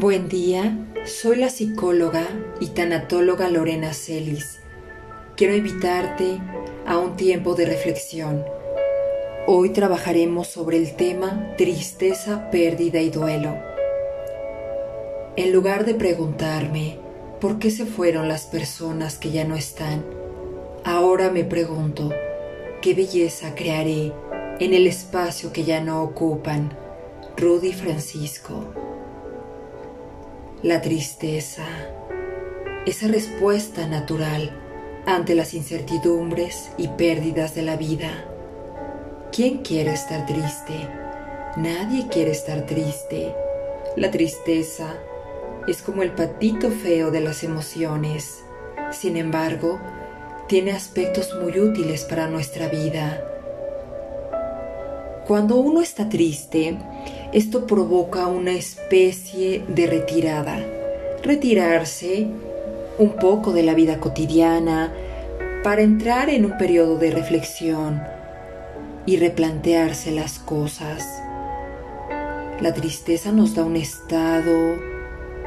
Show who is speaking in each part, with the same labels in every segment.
Speaker 1: Buen día, soy la psicóloga y tanatóloga Lorena Celis. Quiero invitarte a un tiempo de reflexión. Hoy trabajaremos sobre el tema tristeza, pérdida y duelo. En lugar de preguntarme por qué se fueron las personas que ya no están, ahora me pregunto qué belleza crearé en el espacio que ya no ocupan. Rudy Francisco. La tristeza, esa respuesta natural ante las incertidumbres y pérdidas de la vida. ¿Quién quiere estar triste? Nadie quiere estar triste. La tristeza es como el patito feo de las emociones. Sin embargo, tiene aspectos muy útiles para nuestra vida. Cuando uno está triste, esto provoca una especie de retirada. Retirarse un poco de la vida cotidiana para entrar en un periodo de reflexión y replantearse las cosas. La tristeza nos da un estado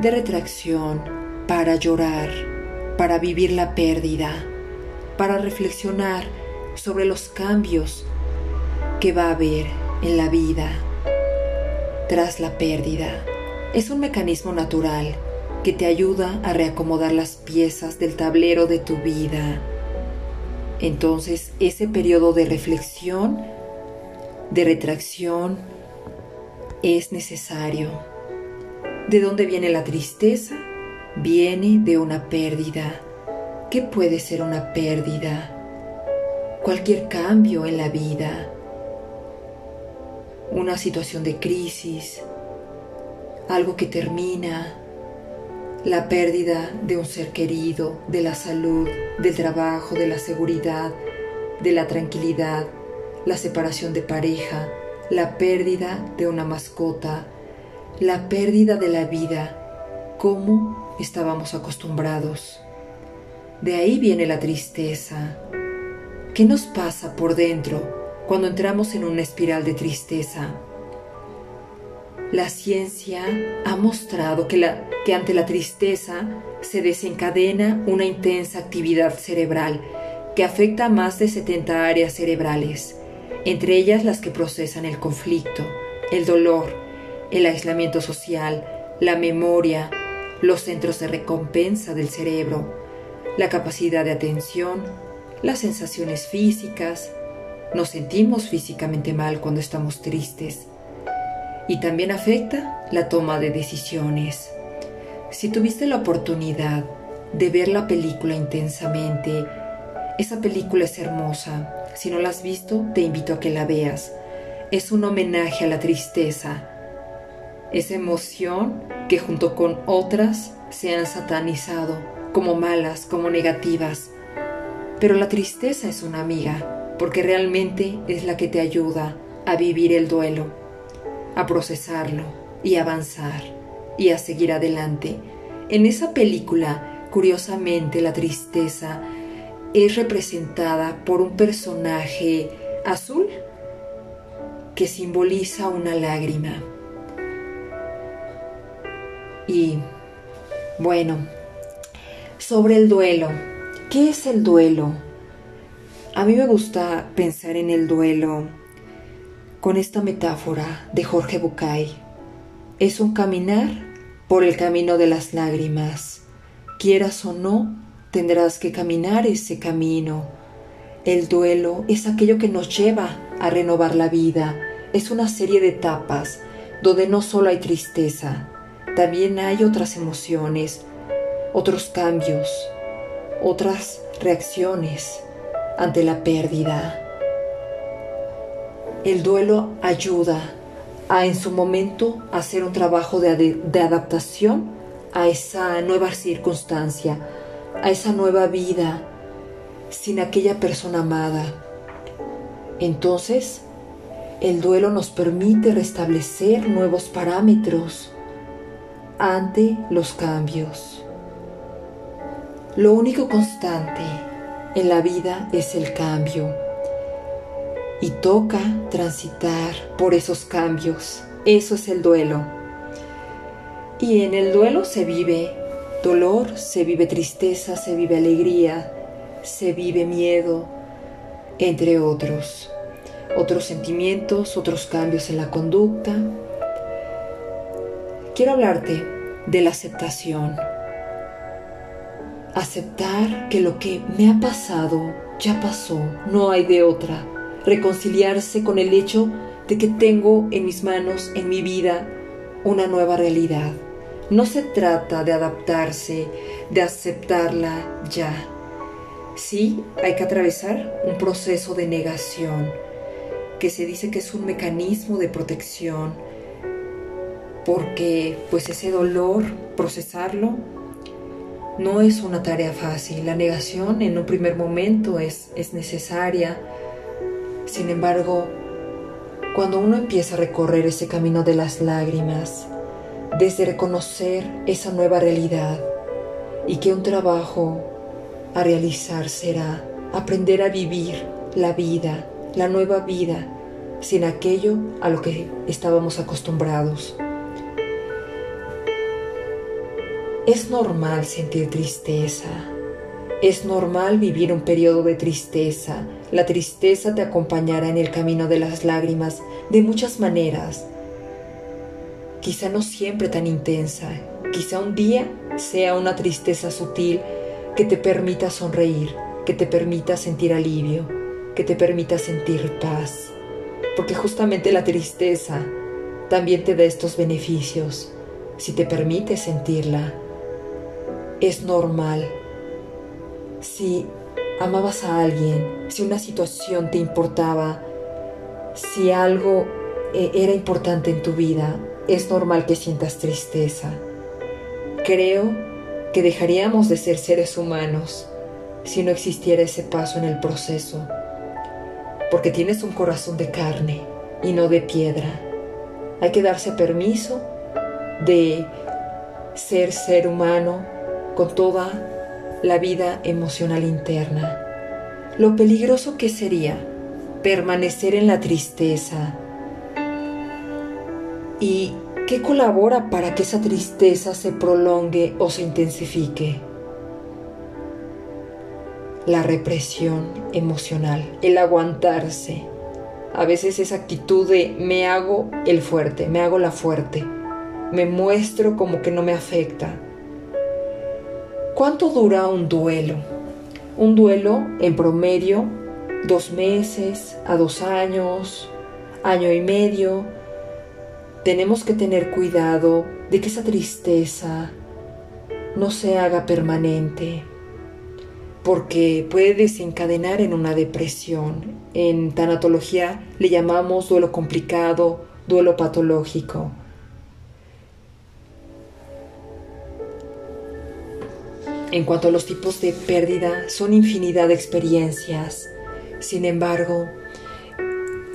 Speaker 1: de retracción para llorar, para vivir la pérdida, para reflexionar sobre los cambios que va a haber en la vida tras la pérdida. Es un mecanismo natural que te ayuda a reacomodar las piezas del tablero de tu vida. Entonces ese periodo de reflexión, de retracción, es necesario. ¿De dónde viene la tristeza? Viene de una pérdida. ¿Qué puede ser una pérdida? Cualquier cambio en la vida una situación de crisis, algo que termina, la pérdida de un ser querido, de la salud, del trabajo, de la seguridad, de la tranquilidad, la separación de pareja, la pérdida de una mascota, la pérdida de la vida, como estábamos acostumbrados. De ahí viene la tristeza. ¿Qué nos pasa por dentro cuando entramos en una espiral de tristeza. La ciencia ha mostrado que, ante la tristeza se desencadena una intensa actividad cerebral que afecta a más de 70 áreas cerebrales, entre ellas las que procesan el conflicto, el dolor, el aislamiento social, la memoria, los centros de recompensa del cerebro, la capacidad de atención, las sensaciones físicas, nos sentimos físicamente mal cuando estamos tristes y también afecta la toma de decisiones. Si tuviste la oportunidad de ver la película intensamente, esa película es hermosa. Si no la has visto, te invito a que la veas. Es un homenaje a la tristeza, esa emoción que junto con otras se han satanizado como malas, como negativas. Pero la tristeza es una amiga porque realmente es la que te ayuda a vivir el duelo, a procesarlo y avanzar y a seguir adelante. En esa película, curiosamente, la tristeza es representada por un personaje azul que simboliza una lágrima. Y bueno, sobre el duelo. ¿Qué es el duelo? A mí me gusta pensar en el duelo con esta metáfora de Jorge Bucay. Es un caminar por el camino de las lágrimas. Quieras o no, tendrás que caminar ese camino. El duelo es aquello que nos lleva a renovar la vida. Es una serie de etapas donde no solo hay tristeza, también hay otras emociones, otros cambios, otras reacciones ante la pérdida. El duelo ayuda a en su momento hacer un trabajo de, de, adaptación a esa nueva circunstancia, a esa nueva vida sin aquella persona amada. Entonces, el duelo nos permite restablecer nuevos parámetros ante los cambios. Lo único constante en la vida es el cambio y toca transitar por esos cambios. Eso es el duelo. Y en el duelo se vive dolor, se vive tristeza, se vive alegría, se vive miedo, entre otros. Otros sentimientos, otros cambios en la conducta. Quiero hablarte de la aceptación. Aceptar que lo que me ha pasado ya pasó, no hay de otra. Reconciliarse con el hecho de que tengo en mis manos, en mi vida, una nueva realidad. No se trata de adaptarse, de aceptarla ya. Sí, hay que atravesar un proceso de negación, que se dice que es un mecanismo de protección, porque pues ese dolor, procesarlo, no es una tarea fácil. La negación en un primer momento es, es necesaria. Sin embargo, cuando uno empieza a recorrer ese camino de las lágrimas, desde reconocer esa nueva realidad y que un trabajo a realizar será aprender a vivir la vida, la nueva vida, sin aquello a lo que estábamos acostumbrados. Es normal sentir tristeza. Es normal vivir un periodo de tristeza. La tristeza te acompañará en el camino de las lágrimas de muchas maneras. Quizá no siempre tan intensa. Quizá un día sea una tristeza sutil que te permita sonreír, que te permita sentir alivio, que te permita sentir paz. Porque justamente la tristeza también te da estos beneficios si te permite sentirla es normal. Si amabas a alguien, si una situación te importaba, si algo eh, era importante en tu vida, es normal que sientas tristeza. Creo que dejaríamos de ser seres humanos si no existiera ese paso en el proceso, porque tienes un corazón de carne y no de piedra. Hay que darse permiso de ser ser humano con toda la vida emocional interna. Lo peligroso que sería permanecer en la tristeza y qué colabora para que esa tristeza se prolongue o se intensifique. La represión emocional, el aguantarse. A veces esa actitud de me hago el fuerte, me hago la fuerte, me muestro como que no me afecta, ¿Cuánto dura un duelo? Un duelo en promedio dos meses a dos años, año y medio. Tenemos que tener cuidado de que esa tristeza no se haga permanente, porque puede desencadenar en una depresión. En tanatología le llamamos duelo complicado, duelo patológico. En cuanto a los tipos de pérdida, son infinidad de experiencias. Sin embargo,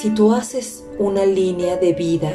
Speaker 1: si tú haces una línea de vida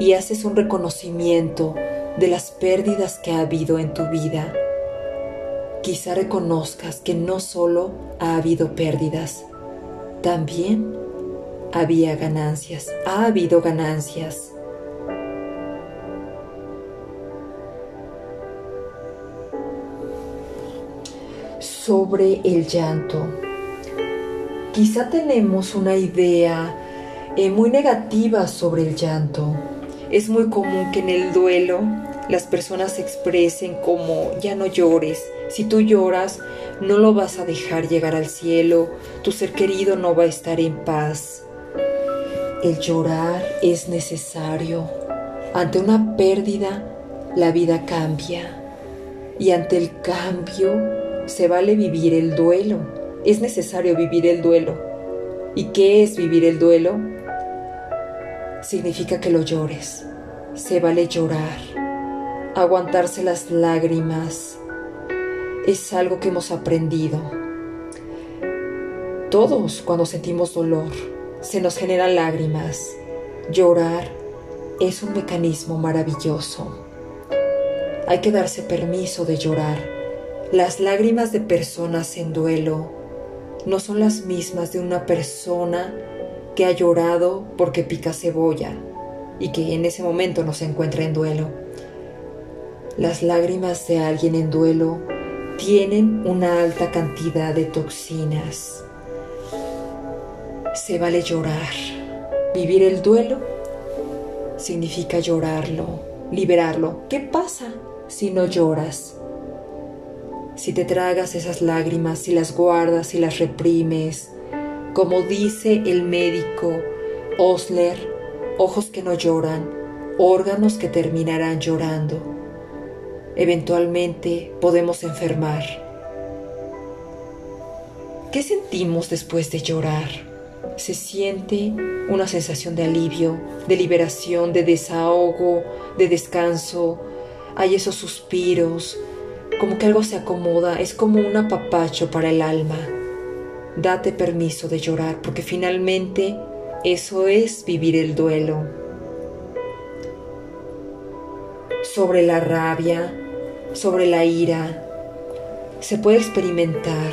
Speaker 1: y haces un reconocimiento de las pérdidas que ha habido en tu vida, quizá reconozcas que no solo ha habido pérdidas, también había ganancias, ha habido ganancias. Sobre el llanto. Quizá tenemos una idea eh, muy negativa sobre el llanto. Es muy común que en el duelo las personas se expresen como ya no llores. Si tú lloras, no lo vas a dejar llegar al cielo, tu ser querido no va a estar en paz. El llorar es necesario. Ante una pérdida, la vida cambia. Y ante el cambio, se vale vivir el duelo. Es necesario vivir el duelo. ¿Y qué es vivir el duelo? Significa que lo llores. Se vale llorar. Aguantarse las lágrimas. Es algo que hemos aprendido. Todos cuando sentimos dolor, se nos generan lágrimas. Llorar es un mecanismo maravilloso. Hay que darse permiso de llorar las lágrimas de personas en duelo no son las mismas de una persona que ha llorado porque pica cebolla y que en ese momento no se encuentra en duelo. Las lágrimas de alguien en duelo tienen una alta cantidad de toxinas. Se vale llorar. Vivir el duelo significa llorarlo, liberarlo. ¿Qué pasa si no lloras? Si te tragas esas lágrimas, si las guardas, y las reprimes, como dice el médico Osler, ojos que no lloran, órganos que terminarán llorando. Eventualmente podemos enfermar. ¿Qué sentimos después de llorar? Se siente una sensación de alivio, de liberación, de desahogo, de descanso. Hay esos suspiros, como que algo se acomoda, es como un apapacho para el alma. Date permiso de llorar, porque finalmente eso es vivir el duelo. Sobre la rabia, sobre la ira, se puede experimentar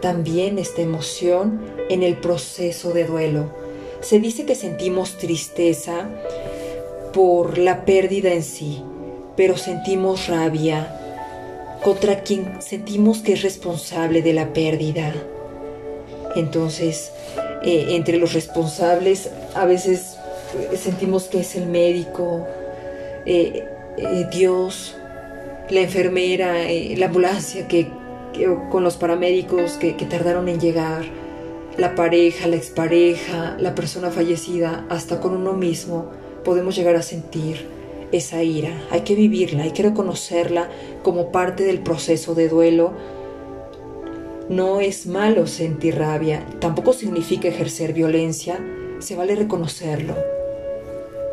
Speaker 1: también esta emoción en el proceso de duelo. Se dice que sentimos tristeza por la pérdida en sí, pero sentimos rabia contra quien sentimos que es responsable de la pérdida. Entonces, eh, entre los responsables a veces eh, sentimos que es el médico, eh, Dios, la enfermera, la ambulancia que, con los paramédicos que, que tardaron en llegar, la pareja, la expareja, la persona fallecida, hasta con uno mismo podemos llegar a sentir esa ira. Hay que vivirla, hay que reconocerla como parte del proceso de duelo no es malo sentir rabia, tampoco significa ejercer violencia, se vale reconocerlo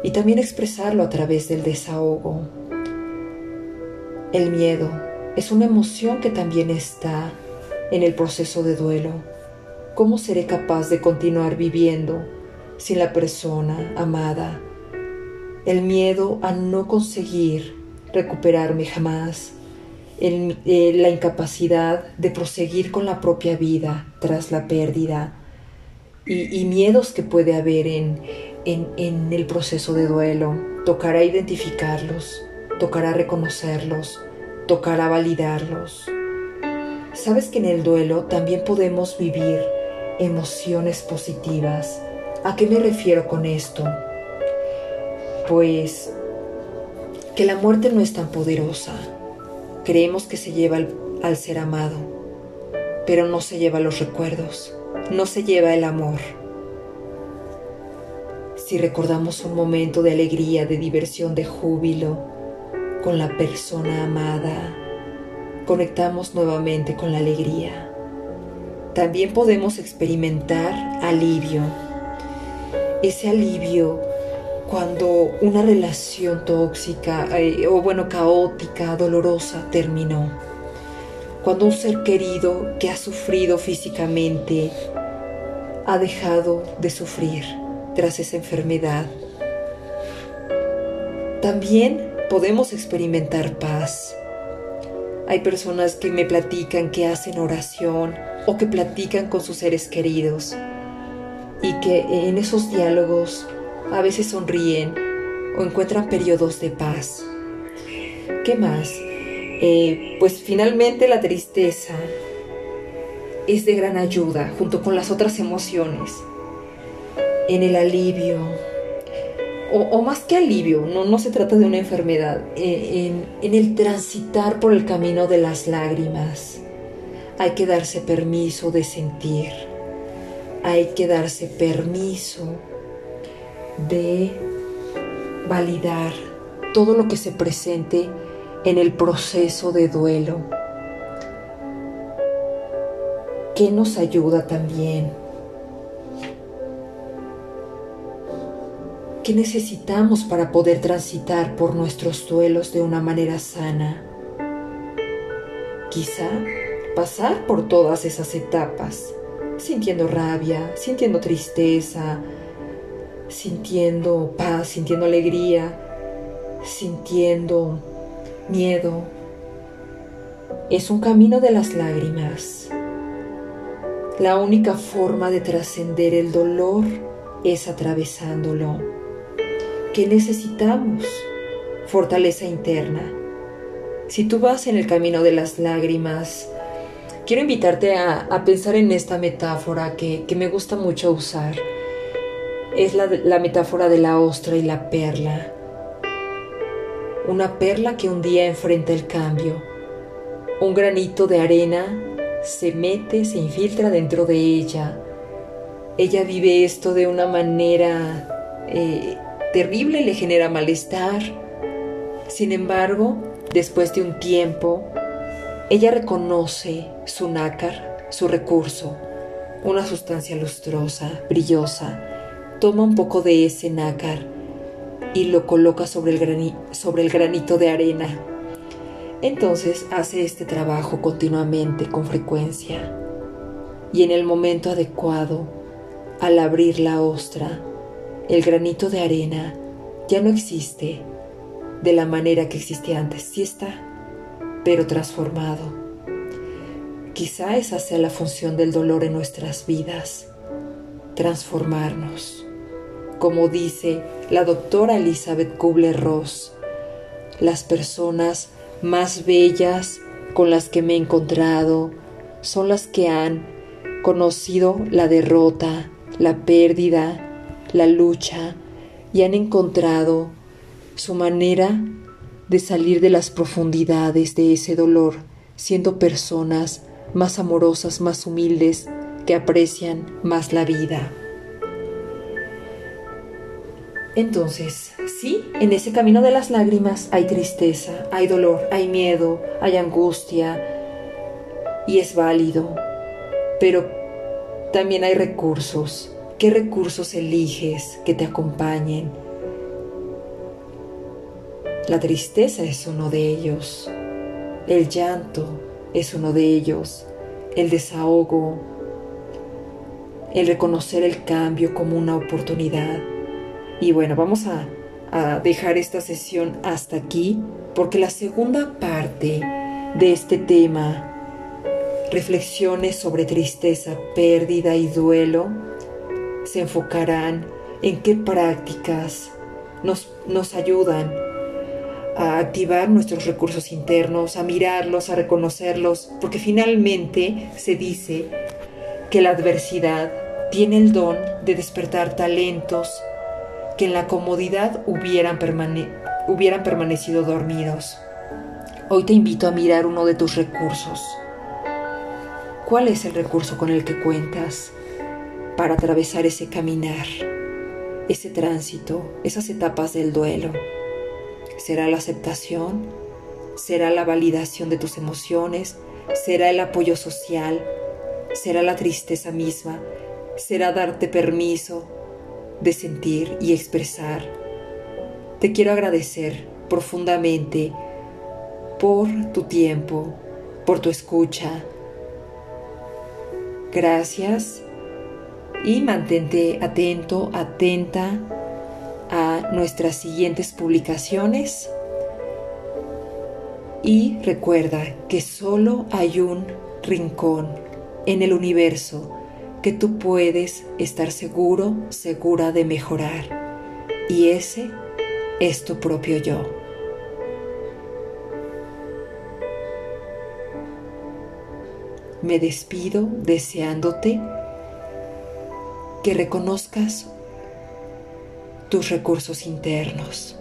Speaker 1: y también expresarlo a través del desahogo. El miedo es una emoción que también está en el proceso de duelo. ¿Cómo seré capaz de continuar viviendo sin la persona amada? El miedo a no conseguir recuperarme jamás eh, la incapacidad de proseguir con la propia vida tras la pérdida y, miedos que puede haber en, en, el proceso de duelo. Tocará identificarlos, tocará reconocerlos, tocará validarlos. Sabes que en el duelo también podemos vivir emociones positivas. ¿A qué me refiero con esto? Pues que la muerte no es tan poderosa, Creemos que se lleva al, ser amado, pero no se lleva los recuerdos, no se lleva el amor. Si recordamos un momento de alegría, de diversión, de júbilo con la persona amada, conectamos nuevamente con la alegría. También podemos experimentar alivio, ese alivio cuando una relación tóxica eh, o bueno, caótica, dolorosa terminó. Cuando un ser querido que ha sufrido físicamente ha dejado de sufrir tras esa enfermedad. También podemos experimentar paz. Hay personas que me platican que hacen oración o que platican con sus seres queridos y que en esos diálogos a veces sonríen o encuentran periodos de paz. ¿Qué más? Eh, pues finalmente la tristeza es de gran ayuda junto con las otras emociones en el alivio, o, más que alivio, no, no, se trata de una enfermedad, eh, en, en el transitar por el camino de las lágrimas. Hay que darse permiso de sentir, hay que darse permiso de validar todo lo que se presente en el proceso de duelo. ¿Qué nos ayuda también? ¿Qué necesitamos para poder transitar por nuestros duelos de una manera sana? Quizá pasar por todas esas etapas, sintiendo rabia, sintiendo tristeza, sintiendo paz, sintiendo alegría, sintiendo miedo. Es un camino de las lágrimas. La única forma de trascender el dolor es atravesándolo. ¿Qué necesitamos? Fortaleza interna. Si tú vas en el camino de las lágrimas, quiero invitarte a, pensar en esta metáfora que, me gusta mucho usar. Es la, la metáfora de la ostra y la perla. Una perla que un día enfrenta el cambio. Un granito de arena se mete, se infiltra dentro de ella. Ella vive esto de una manera eh, terrible, le genera malestar. Sin embargo, después de un tiempo, ella reconoce su nácar, su recurso, una sustancia lustrosa, brillosa. Toma un poco de ese nácar y lo coloca sobre el, sobre el granito de arena entonces hace este trabajo continuamente, con frecuencia. Y en el momento adecuado, al abrir la ostra, el granito de arena ya no existe de la manera que existía antes. Sí está, pero transformado. Quizá esa sea la función del dolor en nuestras vidas, transformarnos. Como dice la doctora Elizabeth Kubler-Ross, las personas más bellas con las que me he encontrado son las que han conocido la derrota, la pérdida, la lucha y han encontrado su manera de salir de las profundidades de ese dolor, siendo personas más amorosas, más humildes, que aprecian más la vida. Entonces, sí, en ese camino de las lágrimas hay tristeza, hay dolor, hay miedo, hay angustia, y es válido, pero también hay recursos. ¿Qué recursos eliges que te acompañen? La tristeza es uno de ellos, el llanto es uno de ellos, el desahogo, el reconocer el cambio como una oportunidad y bueno, vamos a, dejar esta sesión hasta aquí porque la segunda parte de este tema, reflexiones sobre tristeza, pérdida y duelo, se enfocarán en qué prácticas nos, nos ayudan a activar nuestros recursos internos, a mirarlos, a reconocerlos, porque finalmente se dice que la adversidad tiene el don de despertar talentos, que en la comodidad hubieran, hubieran permanecido dormidos. Hoy te invito a mirar uno de tus recursos. ¿Cuál es el recurso con el que cuentas para atravesar ese caminar, ese tránsito, esas etapas del duelo? ¿Será la aceptación? ¿Será la validación de tus emociones? ¿Será el apoyo social? ¿Será la tristeza misma? ¿Será darte permiso de sentir y expresar. Te quiero agradecer profundamente por tu tiempo, por tu escucha. Gracias y mantente atento, atenta a nuestras siguientes publicaciones. Y recuerda que solo hay un rincón en el universo que tú puedes estar seguro, segura de mejorar. Y ese es tu propio yo. Me despido deseándote que reconozcas tus recursos internos